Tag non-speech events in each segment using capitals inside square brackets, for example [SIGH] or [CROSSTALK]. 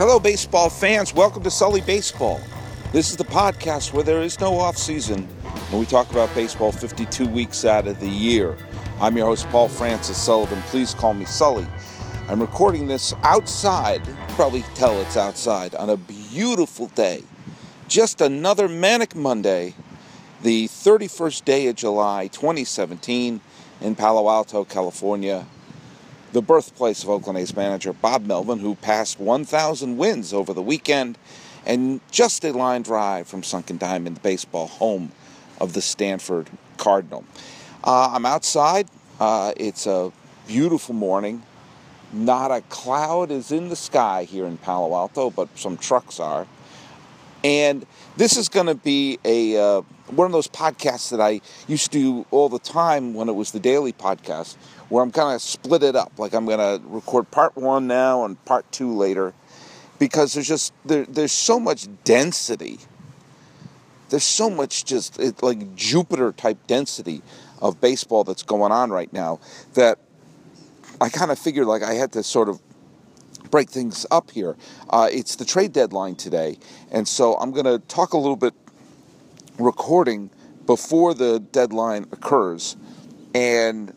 Hello, baseball fans. Welcome to Sully Baseball. This is the podcast where there is no off season, and we talk about baseball 52 weeks out of the year. I'm your host, Paul Francis Sullivan. Please call me Sully. I'm recording this outside. Probably tell it's outside on a beautiful day. Just another manic Monday, the 31st day of July, 2017, in Palo Alto, California the birthplace of Oakland A's manager Bob Melvin, who passed 1,000 wins over the weekend and just a line drive from Sunken Diamond, the baseball home of the Stanford Cardinal. Uh, I'm outside. Uh, it's a beautiful morning. Not a cloud is in the sky here in Palo Alto, but some trucks are. And this is going to be a uh, one of those podcasts that I used to do all the time when it was the daily podcast, where I'm kind of split it up. Like I'm going to record part one now and part two later, because there's just there, there's so much density. There's so much just it, like Jupiter type density of baseball that's going on right now that I kind of figured like I had to sort of break things up here. Uh, it's the trade deadline today, and so I'm going to talk a little bit recording before the deadline occurs and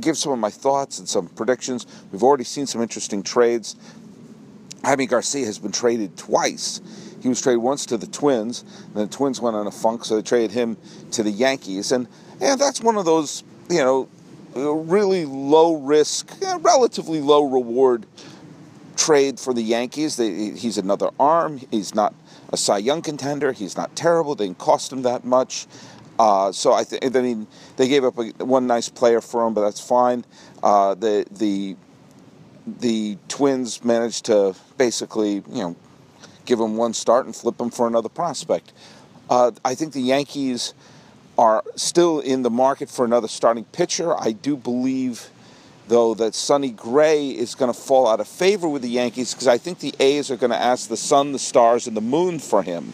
give some of my thoughts and some predictions. We've already seen some interesting trades. Jaime Garcia has been traded twice. He was traded once to the Twins, and the Twins went on a funk, so they traded him to the Yankees. And, and that's one of those, you know, really low risk, relatively low reward trade for the Yankees. They, he's another arm. He's not a Cy Young contender. He's not terrible. They didn't cost him that much. Uh, so I, think I mean, they gave up a, one nice player for him, but that's fine. Uh, the the the Twins managed to basically, you know, give him one start and flip him for another prospect. Uh, I think the Yankees are still in the market for another starting pitcher. I do believe though, that Sonny Gray is going to fall out of favor with the Yankees because I think the A's are going to ask the sun, the stars, and the moon for him.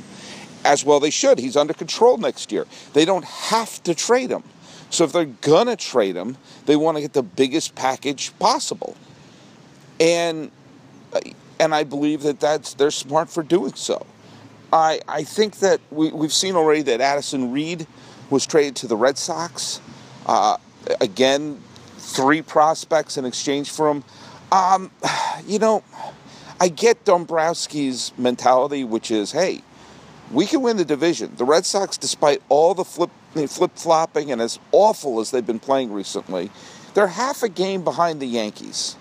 As well, they should. He's under control next year. They don't have to trade him. So if they're going to trade him, they want to get the biggest package possible. And and I believe that that's they're smart for doing so. I I think that we, we've seen already that Addison Reed was traded to the Red Sox. Uh, again, three prospects in exchange for him. Um, [SIGHS] you know, I get Dombrowski's mentality, which is, hey, we can win the division. The Red Sox, despite all the flip flip flopping and as awful as they've been playing recently, they're half a game behind the Yankees.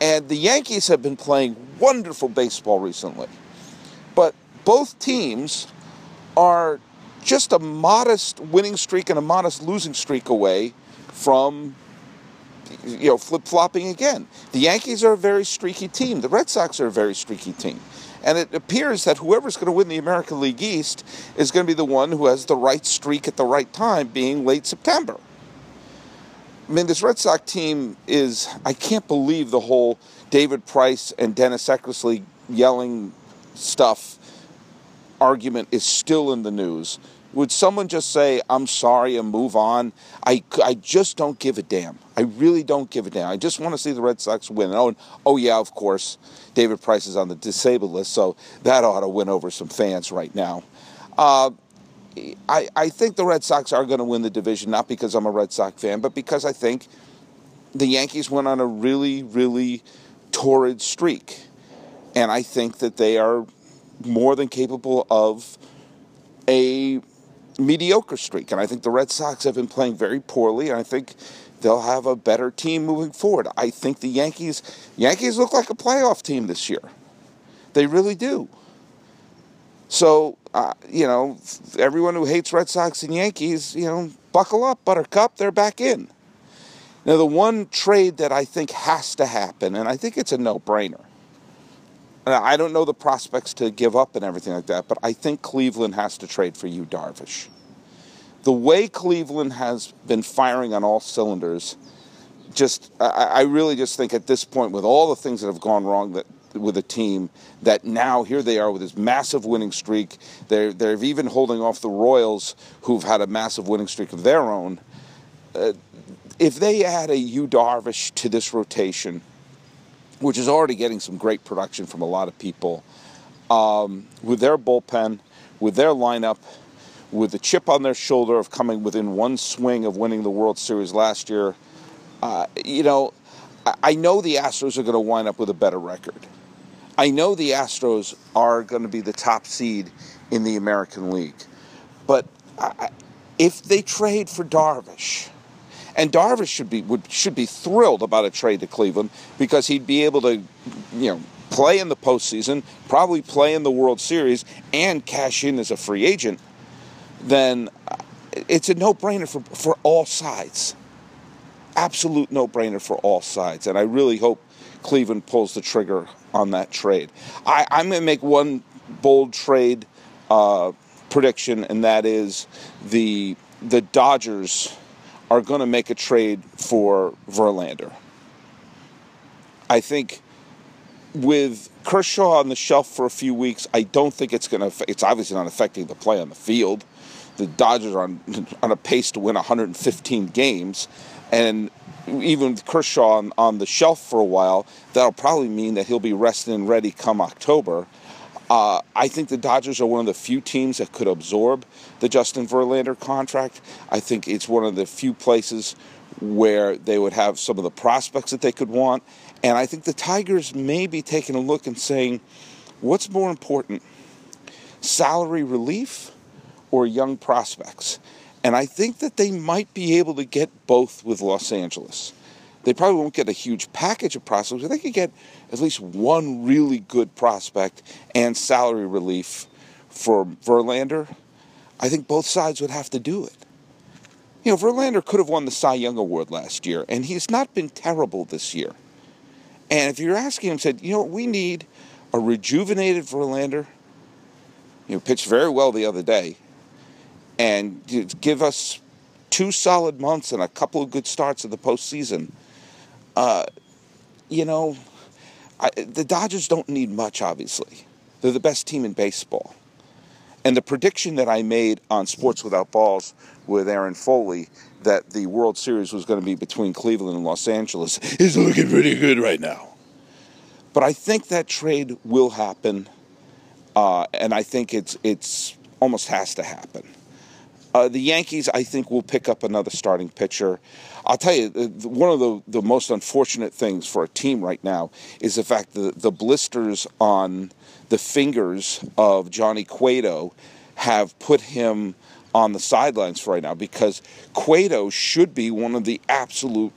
And the Yankees have been playing wonderful baseball recently. But both teams are just a modest winning streak and a modest losing streak away from you know, flip flopping again. The Yankees are a very streaky team. The Red Sox are a very streaky team. And it appears that whoever's going to win the American League East is going to be the one who has the right streak at the right time, being late September. I mean, this Red Sox team is, I can't believe the whole David Price and Dennis Eckersley yelling stuff argument is still in the news. Would someone just say, I'm sorry and move on? I, I just don't give a damn. I really don't give a damn. I just want to see the Red Sox win. Oh, and, oh, yeah, of course, David Price is on the disabled list, so that ought to win over some fans right now. Uh, I, I think the Red Sox are going to win the division, not because I'm a Red Sox fan, but because I think the Yankees went on a really, really torrid streak. And I think that they are more than capable of a mediocre streak. And I think the Red Sox have been playing very poorly, and I think they'll have a better team moving forward. I think the Yankees Yankees look like a playoff team this year. They really do. So, uh, you know, everyone who hates Red Sox and Yankees, you know, buckle up, Buttercup, they're back in. Now, the one trade that I think has to happen, and I think it's a no brainer, I don't know the prospects to give up and everything like that, but I think Cleveland has to trade for Yu Darvish. The way Cleveland has been firing on all cylinders, just I, I really just think at this point, with all the things that have gone wrong that with the team, that now here they are with this massive winning streak. They're they're even holding off the Royals, who've had a massive winning streak of their own. Uh, if they add a Yu Darvish to this rotation, which is already getting some great production from a lot of people, um, with their bullpen, with their lineup, with the chip on their shoulder of coming within one swing of winning the World Series last year, uh, you know, I know the Astros are going to wind up with a better record. I know the Astros are going to be the top seed in the American League. But I, if they trade for Darvish, and Darvish should be would should be thrilled about a trade to Cleveland because he'd be able to, you know, play in the postseason, probably play in the World Series, and cash in as a free agent. Then it's a no-brainer for for all sides. Absolute no-brainer for all sides, and I really hope Cleveland pulls the trigger on that trade. I, am going to make one bold trade uh, prediction, and that is the the Dodgers are going to make a trade for Verlander. I think with Kershaw on the shelf for a few weeks, I don't think it's going to. It's obviously not affecting the play on the field. The Dodgers are on, [LAUGHS] on a pace to win 115 games, and even with Kershaw on, on the shelf for a while, that'll probably mean that he'll be rested and ready come October. Uh, I think the Dodgers are one of the few teams that could absorb the Justin Verlander contract. I think it's one of the few places where they would have some of the prospects that they could want. And I think the Tigers may be taking a look and saying, what's more important, salary relief or young prospects? And I think that they might be able to get both with Los Angeles. They probably won't get a huge package of prospects, but they could get at least one really good prospect and salary relief for Verlander. I think both sides would have to do it. You know, Verlander could have won the Cy Young Award last year, and he's not been terrible this year. And if you're asking him, said, you know, we need a rejuvenated Verlander. You know, pitched very well the other day, and give us two solid months and a couple of good starts of the postseason. Uh, you know, I, the Dodgers don't need much, obviously. They're the best team in baseball. And the prediction that I made on Sports Without Balls with Aaron Foley that the World Series was going to be between Cleveland and Los Angeles is looking pretty good right now. But I think that trade will happen, uh, and I think it's it's almost has to happen. Uh, the Yankees, I think, will pick up another starting pitcher. I'll tell you, one of the, the most unfortunate things for a team right now is the fact that the blisters on the fingers of Johnny Cueto have put him on the sidelines for right now because Cueto should be one of the absolute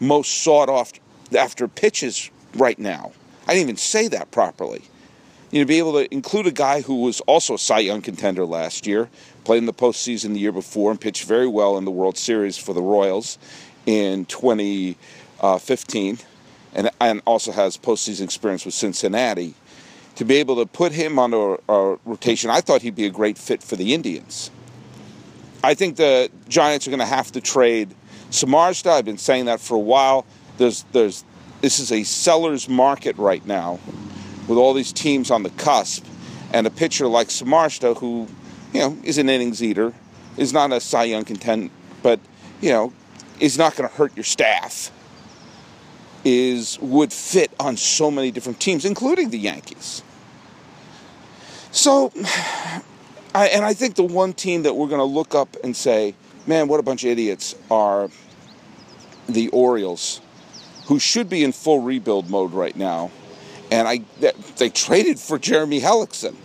most sought after pitches right now. I didn't even say that properly. You know, be able to include a guy who was also a Cy Young contender last year, played in the postseason the year before, and pitched very well in the World Series for the Royals in 2015, and, and also has postseason experience with Cincinnati. To be able to put him on a, a rotation, I thought he'd be a great fit for the Indians. I think the Giants are going to have to trade Samardzija. I've been saying that for a while. There's, there's, this is a seller's market right now with all these teams on the cusp, and a pitcher like Samardzija, who, you know, is an innings eater, is not a Cy Young content, but you know, is not going to hurt your staff. Is would fit on so many different teams, including the Yankees. So, [SIGHS] I, and I think the one team that we're going to look up and say, man, what a bunch of idiots are the Orioles, who should be in full rebuild mode right now and I they traded for Jeremy Hellickson,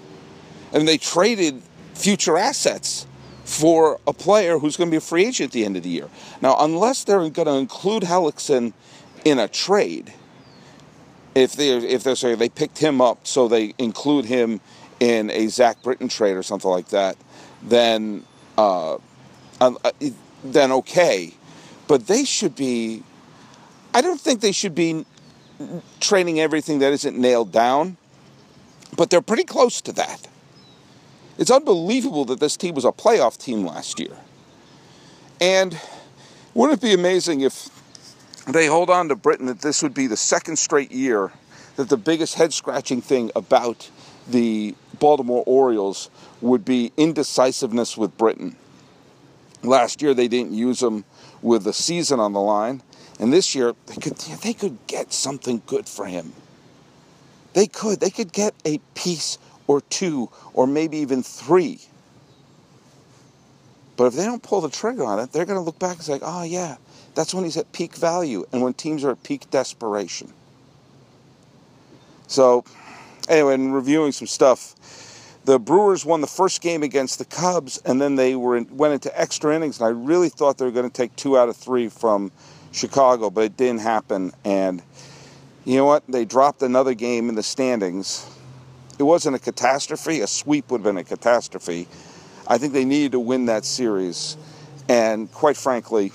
and they traded future assets for a player who's going to be a free agent at the end of the year. Now, unless they're going to include Hellickson in a trade, if they if they're saying they picked him up, so they include him in a Zach Britton trade or something like that, then uh, uh, then okay. But they should be. I don't think they should be training everything that isn't nailed down, but they're pretty close to that. It's unbelievable that this team was a playoff team last year. And wouldn't it be amazing if they hold on to Britton that this would be the second straight year that the biggest head scratching thing about the Baltimore Orioles would be indecisiveness with Britton? Last year they didn't use him with the season on the line, And this year, they could, they could get something good for him. They could. They could get a piece or two or maybe even three. But if they don't pull the trigger on it, they're going to look back and say, oh, yeah, that's when he's at peak value and when teams are at peak desperation. So, anyway, in reviewing some stuff, the Brewers won the first game against the Cubs, and then they were in, went into extra innings, and I really thought they were going to take two out of three from Chicago, but it didn't happen. And you know what? They dropped another game in the standings. It wasn't a catastrophe. A sweep would have been a catastrophe. I think they needed to win that series. And quite frankly,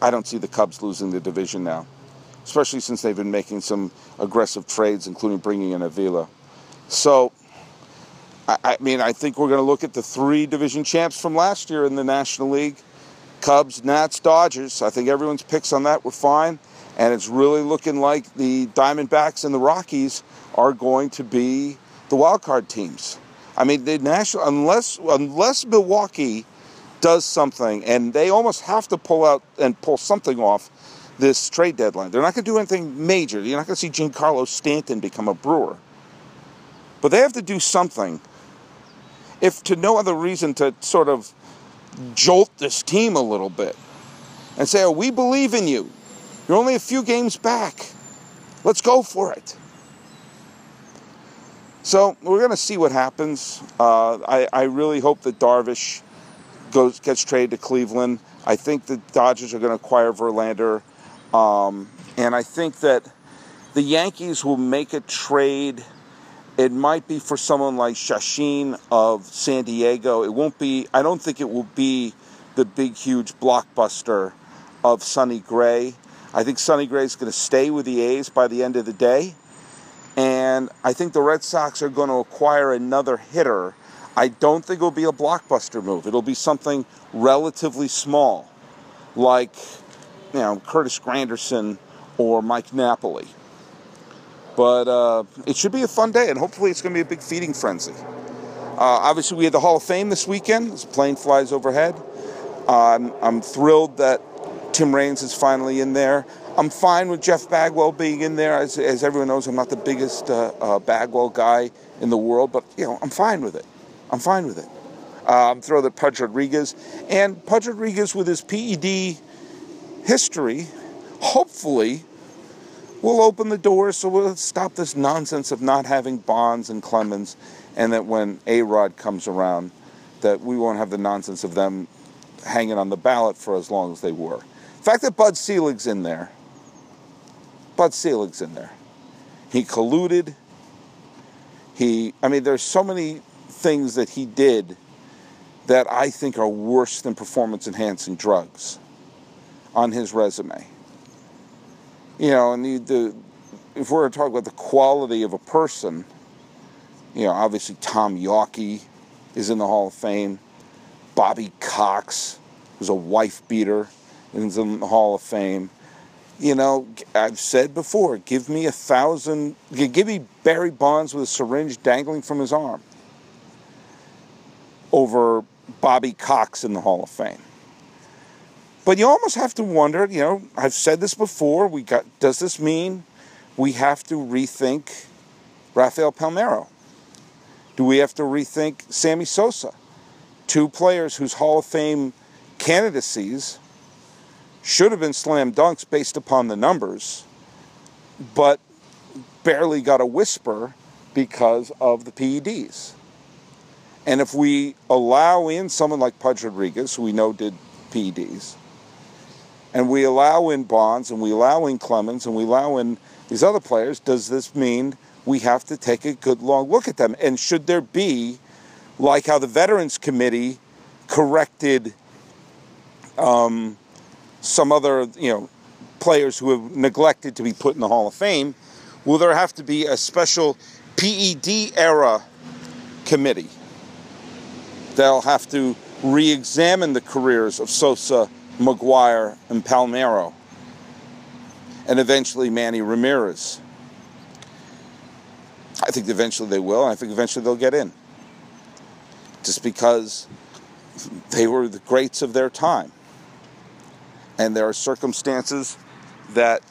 I don't see the Cubs losing the division now, especially since they've been making some aggressive trades, including bringing in Avila. So, I, I mean, I think we're going to look at the three division champs from last year in the National League Cubs, Nats, Dodgers. I think everyone's picks on that were fine. And it's really looking like the Diamondbacks and the Rockies are going to be the wild card teams. I mean, the national unless unless Milwaukee does something, and they almost have to pull out and pull something off this trade deadline. They're not going to do anything major. You're not going to see Giancarlo Stanton become a Brewer, but they have to do something. If to no other reason to sort of jolt this team a little bit and say, "Oh, we believe in you. You're only a few games back. Let's go for it." So we're going to see what happens. Uh, I, I, really hope that Darvish goes gets traded to Cleveland. I think the Dodgers are going to acquire Verlander, um, and I think that the Yankees will make a trade. It might be for someone like Chacin of San Diego. It won't be. I don't think it will be the big, huge blockbuster of Sonny Gray. I think Sonny Gray is going to stay with the A's by the end of the day. And I think the Red Sox are going to acquire another hitter. I don't think it'll be a blockbuster move. It'll be something relatively small, like you know Curtis Granderson or Mike Napoli. But uh, it should be a fun day, and hopefully it's going to be a big feeding frenzy. Uh, obviously, we had the Hall of Fame this weekend as the plane flies overhead. Uh, I'm, I'm thrilled that Tim Raines is finally in there. I'm fine with Jeff Bagwell being in there. As, as everyone knows, I'm not the biggest uh, uh, Bagwell guy in the world, but you know, I'm fine with it. I'm fine with it. Um, throw the Pudge Rodriguez and Pudge Rodriguez with his PED history, hopefully, will open the door so we'll stop this nonsense of not having Bonds and Clemens, and that when A Rod comes around, that we won't have the nonsense of them hanging on the ballot for as long as they were. The fact that Bud Selig's in there Bud Selig's in there. He colluded. He, I mean, there's so many things that he did that I think are worse than performance enhancing drugs on his resume. You know, and the, the if we're to talk about the quality of a person, you know, obviously Tom Yawkey is in the Hall of Fame. Bobby Cox was a wife beater is in the Hall of Fame you know, I've said before, give me a thousand, give me Barry Bonds with a syringe dangling from his arm over Bobby Cox in the Hall of Fame. But you almost have to wonder, you know, I've said this before, we got does this mean we have to rethink Rafael Palmeiro? Do we have to rethink Sammy Sosa? Two players whose Hall of Fame candidacies should have been slam dunks based upon the numbers, but barely got a whisper because of the PEDs. And if we allow in someone like Pudge Rodriguez, who we know did PEDs, and we allow in Bonds, and we allow in Clemens, and we allow in these other players, does this mean we have to take a good long look at them? And should there be, like how the Veterans Committee corrected um, some other, you know, players who have neglected to be put in the Hall of Fame, will there have to be a special PED era committee that'll have to re examine the careers of Sosa, McGwire, and Palmeiro, and eventually Manny Ramirez? I think eventually they will, I think eventually they'll get in. Just because they were the greats of their time and there are circumstances that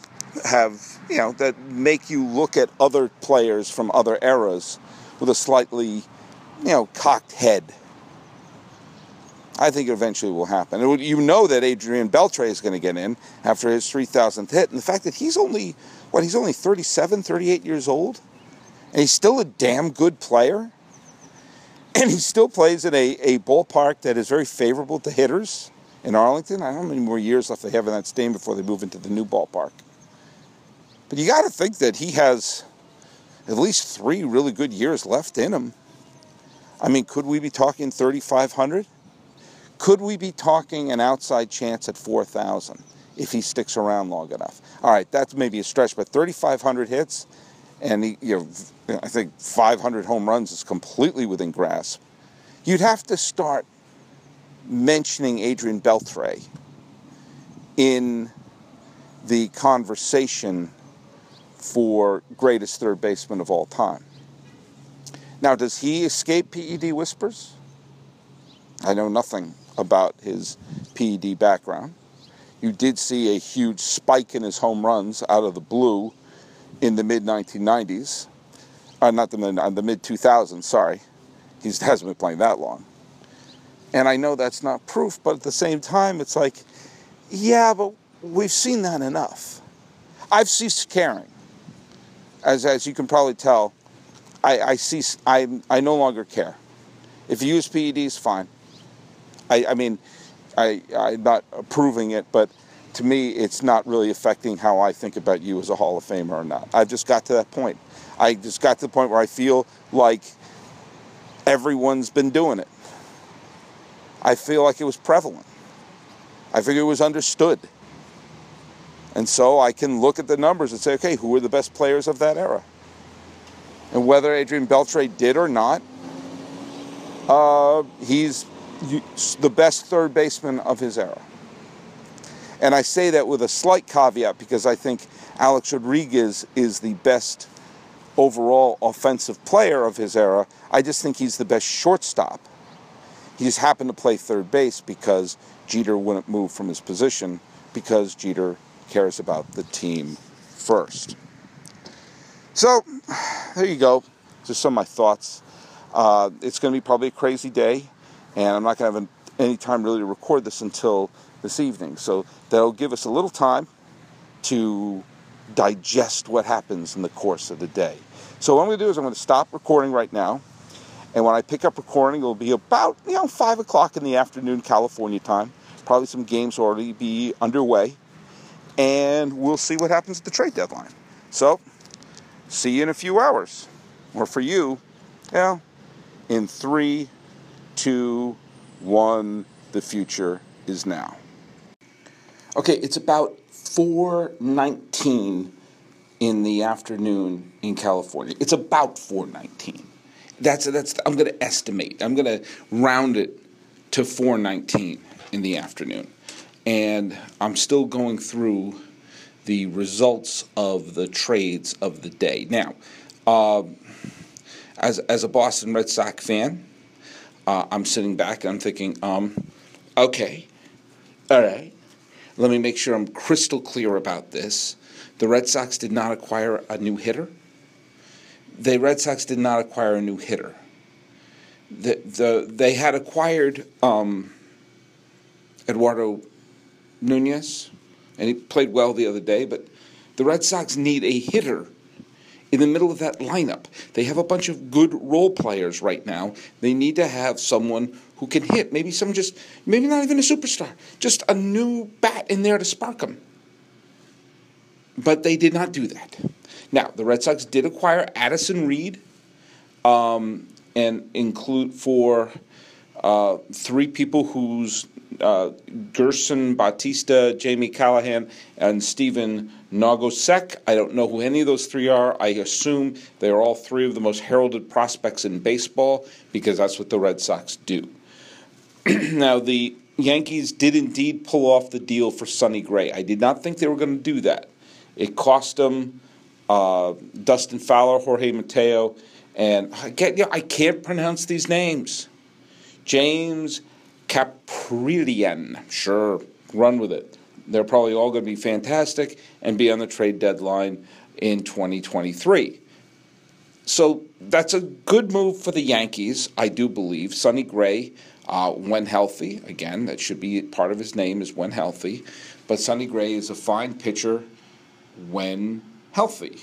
have, you know, that make you look at other players from other eras with a slightly, you know, cocked head. I think it eventually will happen. And you know that Adrian Beltre is going to get in after his 3,000th hit. And the fact that he's only, what, he's only 37, 38 years old? And he's still a damn good player? And he still plays in a, a ballpark that is very favorable to hitters in Arlington. I don't know how many more years left they have in that stadium before they move into the new ballpark. But you got to think that he has at least three really good years left in him. I mean, could we be talking 3,500? Could we be talking an outside chance at 4,000 if he sticks around long enough? All right, that's maybe a stretch, but 3,500 hits, and he, you know, I think 500 home runs is completely within grasp. You'd have to start mentioning Adrian Beltre in the conversation for greatest third baseman of all time. Now, does he escape PED whispers? I know nothing about his PED background. You did see a huge spike in his home runs out of the blue in the mid 1990s, uh, not the mid, uh, the mid 2000s. Sorry, he [LAUGHS] hasn't been playing that long. And I know that's not proof, but at the same time, it's like, yeah, but we've seen that enough. I've ceased caring. As, as you can probably tell, I, I, cease, I, I no longer care. If you use PEDs, fine. I, I mean, I, I'm not approving it, but to me, it's not really affecting how I think about you as a Hall of Famer or not. I've just got to that point. I just got to the point where I feel like everyone's been doing it. I feel like it was prevalent. I figure it was understood. And so I can look at the numbers and say, okay, who were the best players of that era? And whether Adrian Beltre did or not, uh, he's the best third baseman of his era. And I say that with a slight caveat because I think Alex Rodriguez is the best overall offensive player of his era. I just think he's the best shortstop. He just happened to play third base because Jeter wouldn't move from his position because Jeter cares about the team first. So, there you go. Just some of my thoughts. Uh, it's going to be probably a crazy day and I'm not going to have any time really to record this until this evening. So that'll give us a little time to digest what happens in the course of the day. So what I'm going to do is I'm going to stop recording right now. And when I pick up recording, it'll be about, you know, 5 o'clock in the afternoon, California time. Probably some games already be underway. And we'll see what happens at the trade deadline. So, see you in a few hours. Or for you, yeah, in three, two, one, the future is now. Okay, it's about 419 in the afternoon in California. It's about 419. That's that's I'm going to estimate. I'm going to round it to 419 in the afternoon. And I'm still going through the results of the trades of the day. Now, uh, as, as a Boston Red Sox fan, uh, I'm sitting back and I'm thinking, um, okay, all right, let me make sure I'm crystal clear about this. The Red Sox did not acquire a new hitter. The Red Sox did not acquire a new hitter. The, the, they had acquired um, Eduardo Nunez, and he played well the other day, but the Red Sox need a hitter in the middle of that lineup. They have a bunch of good role players right now. They need to have someone who can hit. Maybe some just, maybe not even a superstar, just a new bat in there to spark them. But they did not do that. Now, the Red Sox did acquire Addison Reed um, and include for uh, three people whose uh, Gerson Bautista, Jamie Callahan, and Stephen Nogosek. I don't know who any of those three are. I assume they are all three of the most heralded prospects in baseball because that's what the Red Sox do. [CLEARS THROAT] now, the Yankees did indeed pull off the deal for Sonny Gray. I did not think they were going to do that. It cost them uh, Dustin Fowler, Jorge Mateo, and I can't, you know, I can't pronounce these names. James Kaprielian, sure, run with it. they're probably all going to be fantastic and be on the trade deadline in 2023. So that's a good move for the Yankees, I do believe. Sonny Gray, uh, when healthy, again, that should be part of his name is when healthy. But Sonny Gray is a fine pitcher when healthy.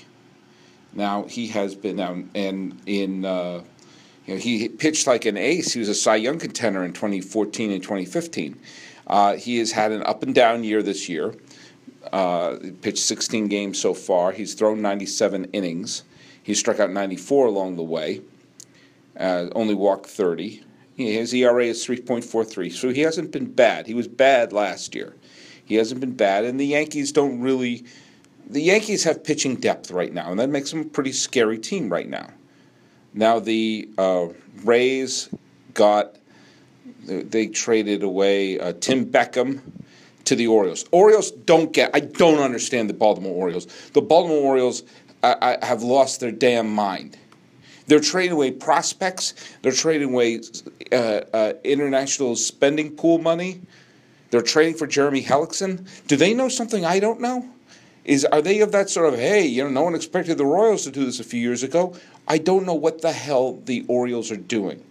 Now he has been down and in. Uh, you know, he pitched like an ace. He was a Cy Young contender in 2014 and 2015. Uh, he has had an up and down year this year. Uh, pitched 16 games so far. He's thrown 97 innings. He struck out 94 along the way. Uh, only walked 30. His ERA is 3.43, so he hasn't been bad. He was bad last year. He hasn't been bad, and the Yankees don't really. The Yankees have pitching depth right now, and that makes them a pretty scary team right now. Now the uh, Rays got they traded away uh, Tim Beckham to the Orioles. Orioles don't get. I don't understand the Baltimore Orioles. The Baltimore Orioles I, I have lost their damn mind. They're trading away prospects. They're trading away uh, uh, international spending pool money. They're trading for Jeremy Hellickson. Do they know something I don't know? Is are they of that sort of hey, you know, no one expected the Royals to do this a few years ago? I don't know what the hell the Orioles are doing.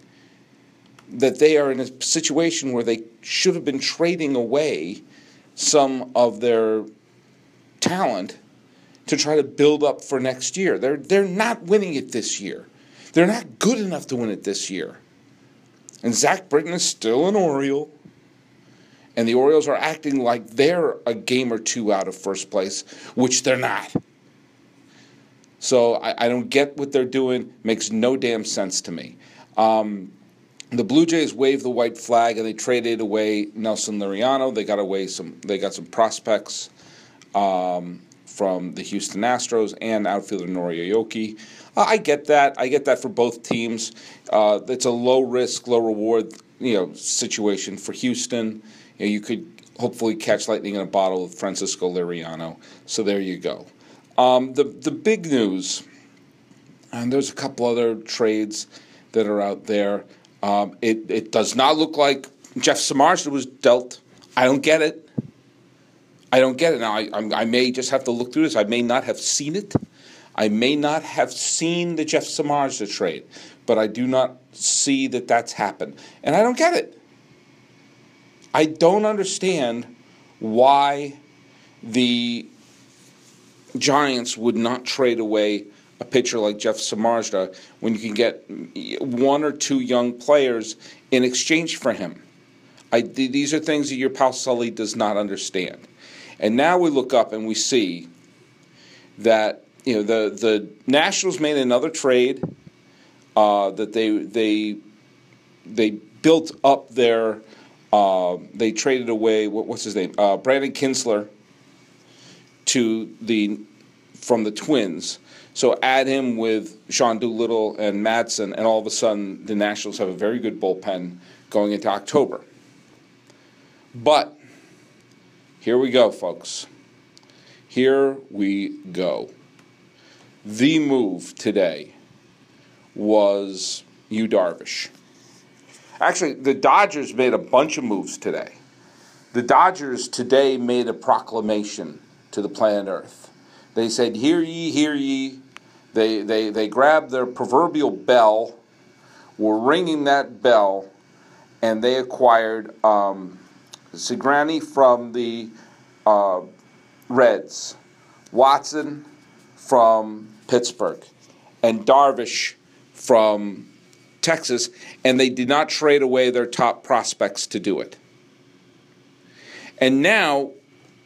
That they are in a situation where they should have been trading away some of their talent to try to build up for next year. They're they're not winning it this year. They're not good enough to win it this year. And Zach Britton is still an Oriole. And the Orioles are acting like they're a game or two out of first place, which they're not. So I, I don't get what they're doing. Makes no damn sense to me. Um, the Blue Jays waved the white flag and they traded away Nelson Liriano. They got away some. They got some prospects um, from the Houston Astros and outfielder Nori Aoki. Uh, I get that. I get that for both teams. Uh, it's a low risk, low reward, you know, situation for Houston. You, know, you could hopefully catch lightning in a bottle with Francisco Liriano. So there you go. Um, the the big news, and there's a couple other trades that are out there. Um, it it does not look like Jeff Samardzija was dealt. I don't get it. I don't get it. Now I, I may just have to look through this. I may not have seen it. I may not have seen the Jeff Samardzija trade, but I do not see that that's happened, and I don't get it. I don't understand why the Giants would not trade away a pitcher like Jeff Samardzija when you can get one or two young players in exchange for him. I, these are things that your pal Sully does not understand. And now we look up and we see that you know the the Nationals made another trade uh, that they they they built up their uh, they traded away what, what's his name uh, Brandon Kintzler, to the from the Twins. So add him with Sean Doolittle and Madson, and all of a sudden the Nationals have a very good bullpen going into October. But here we go, folks. Here we go. The move today was Yu Darvish. Actually, the Dodgers made a bunch of moves today. The Dodgers today made a proclamation to the planet Earth. They said, Hear ye, hear ye. They, they, they grabbed their proverbial bell, were ringing that bell, and they acquired um, from the uh, Reds, Watson from Pittsburgh, and Darvish from Texas, and they did not trade away their top prospects to do it. And now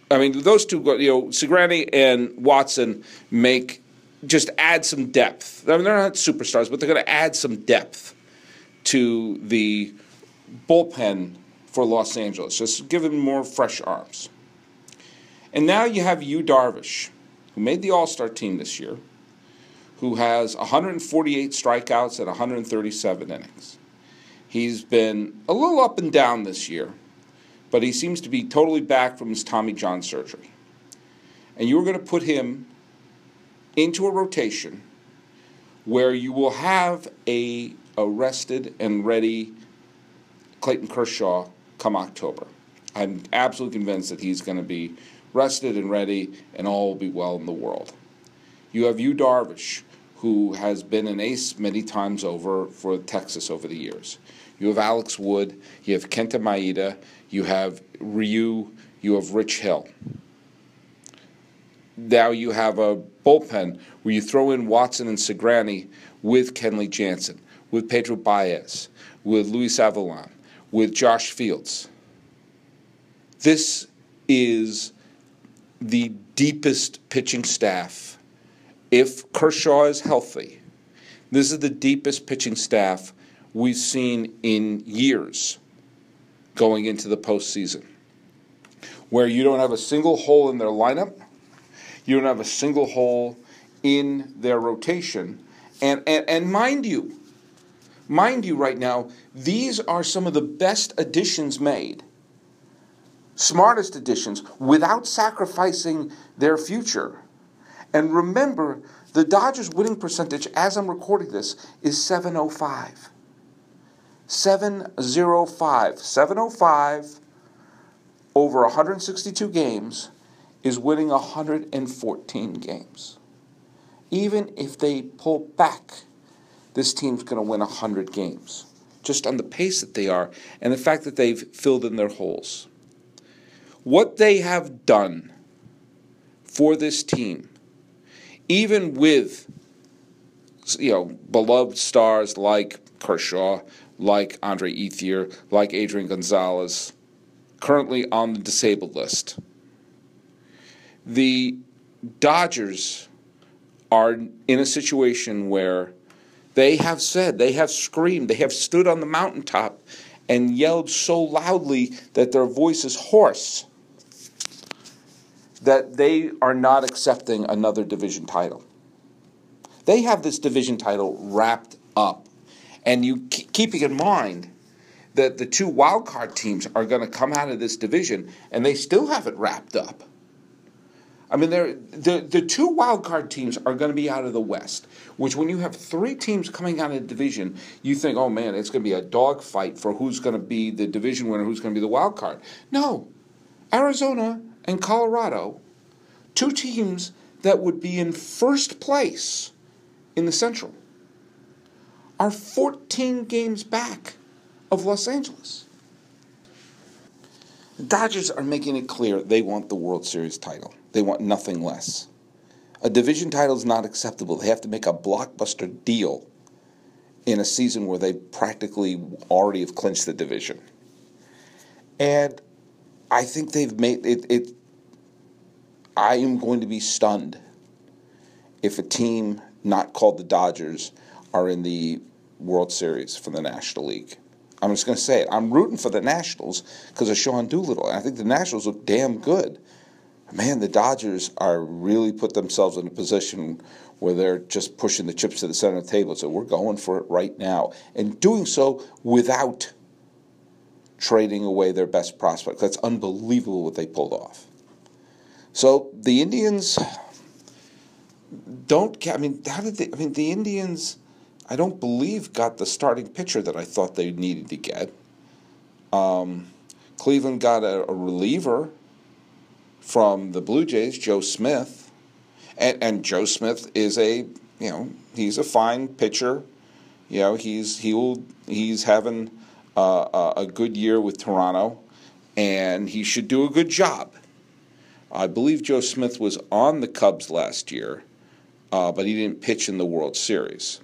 I mean, those two, you know, Cingrani and Watson make just add some depth. I mean, they're not superstars, but they're going to add some depth to the bullpen for Los Angeles. Just give them more fresh arms. And now you have Yu Darvish, who made the All Star team this year, who has 148 strikeouts at 137 innings. He's been a little up and down this year but he seems to be totally back from his Tommy John surgery. And you're going to put him into a rotation where you will have a arrested and ready Clayton Kershaw come October. I'm absolutely convinced that he's going to be rested and ready, and all will be well in the world. You have Yu Darvish, who has been an ace many times over for Texas over the years. You have Alex Wood, you have Kenta Maeda, you have Ryu, you have Rich Hill. Now you have a bullpen where you throw in Watson and Cingrani with Kenley Jansen, with Pedro Baez, with Luis Avilan, with Josh Fields. This is the deepest pitching staff. If Kershaw is healthy, this is the deepest pitching staff we've seen in years going into the postseason, where you don't have a single hole in their lineup, you don't have a single hole in their rotation, and and, and mind you, mind you, right now, these are some of the best additions made, smartest additions, without sacrificing their future. And remember, the Dodgers' winning percentage, as I'm recording this, is 705. 705. 705 over 162 games is winning 114 games. Even if they pull back, this team's going to win 100 games. Just on the pace that they are and the fact that they've filled in their holes. What they have done for this team, even with you know beloved stars like Kershaw, like Andre Ethier, like Adrian Gonzalez, currently on the disabled list. The Dodgers are in a situation where they have said, they have screamed, they have stood on the mountaintop and yelled so loudly that their voice is hoarse that they are not accepting another division title. They have this division title wrapped up and you keeping in mind that the two wildcard teams are going to come out of this division and they still have it wrapped up. I mean, the, the two wildcard teams are going to be out of the West, which when you have three teams coming out of the division, you think, oh man, it's going to be a dogfight for who's going to be the division winner, who's going to be the wild card. No. Arizona and Colorado, two teams that would be in first place in the Central are 14 games back of Los Angeles. The Dodgers are making it clear they want the World Series title. They want nothing less. A division title is not acceptable. They have to make a blockbuster deal in a season where they practically already have clinched the division. And I think they've made it, it I am going to be stunned if a team not called the Dodgers are in the World Series for the National League. I'm just going to say it. I'm rooting for the Nationals because of Sean Doolittle. And I think the Nationals look damn good. Man, the Dodgers are really put themselves in a position where they're just pushing the chips to the center of the table. So we're going for it right now, and doing so without trading away their best prospect. That's unbelievable what they pulled off. So the Indians don't. get, I mean, how did they? I mean, the Indians I don't believe got the starting pitcher that I thought they needed to get. Um, Cleveland got a, a, reliever from the Blue Jays, Joe Smith, and, and Joe Smith is a you know he's a fine pitcher. You know he's he will he's having uh, a good year with Toronto, and he should do a good job. I believe Joe Smith was on the Cubs last year, uh, but he didn't pitch in the World Series.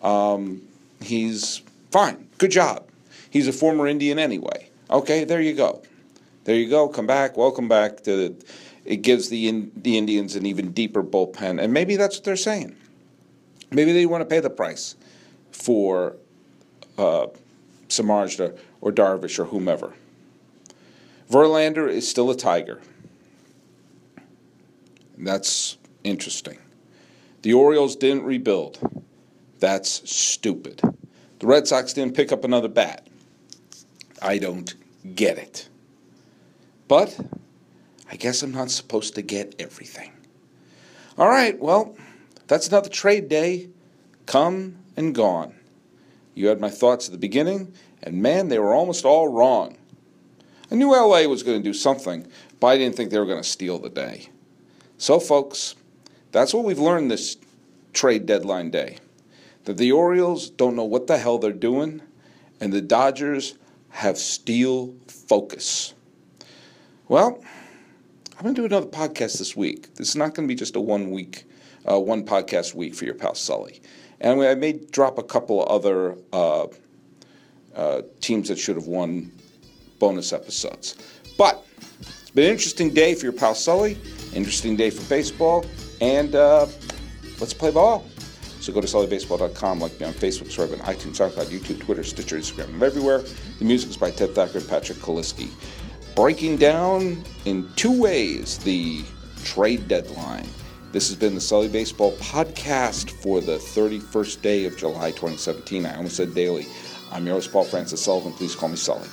Um, he's fine. Good job. He's a former Indian anyway. Okay, there you go. There you go. Come back. Welcome back to. The, it gives the in, the Indians an even deeper bullpen, and maybe that's what they're saying. Maybe they want to pay the price for uh, or Darvish or whomever. Verlander is still a Tiger. That's interesting. The Orioles didn't rebuild. That's stupid. The Red Sox didn't pick up another bat. I don't get it. But I guess I'm not supposed to get everything. All right, well, that's another trade day come and gone. You had my thoughts at the beginning, and man, they were almost all wrong. I knew LA was going to do something, but I didn't think they were going to steal the day. So, folks, that's what we've learned this trade deadline day that the Orioles don't know what the hell they're doing, and the Dodgers have steel focus. Well, I'm going to do another podcast this week. This is not going to be just a one week, uh, one podcast week for your pal Sully. And I may drop a couple other uh, uh, teams that should have won bonus episodes. But it's been an interesting day for your pal Sully, interesting day for baseball, and uh, let's play ball. So go to sullybaseball.com, like me on Facebook, subscribe on iTunes, SoundCloud, YouTube, Twitter, Stitcher, Instagram, everywhere. The music is by Ted Thacker and Patrick Kaliski. Breaking down in two ways the trade deadline. This has been the Sully Baseball podcast for the 31st day of July 2017. I almost said daily. I'm your host, Paul Francis Sullivan. Please call me Sully.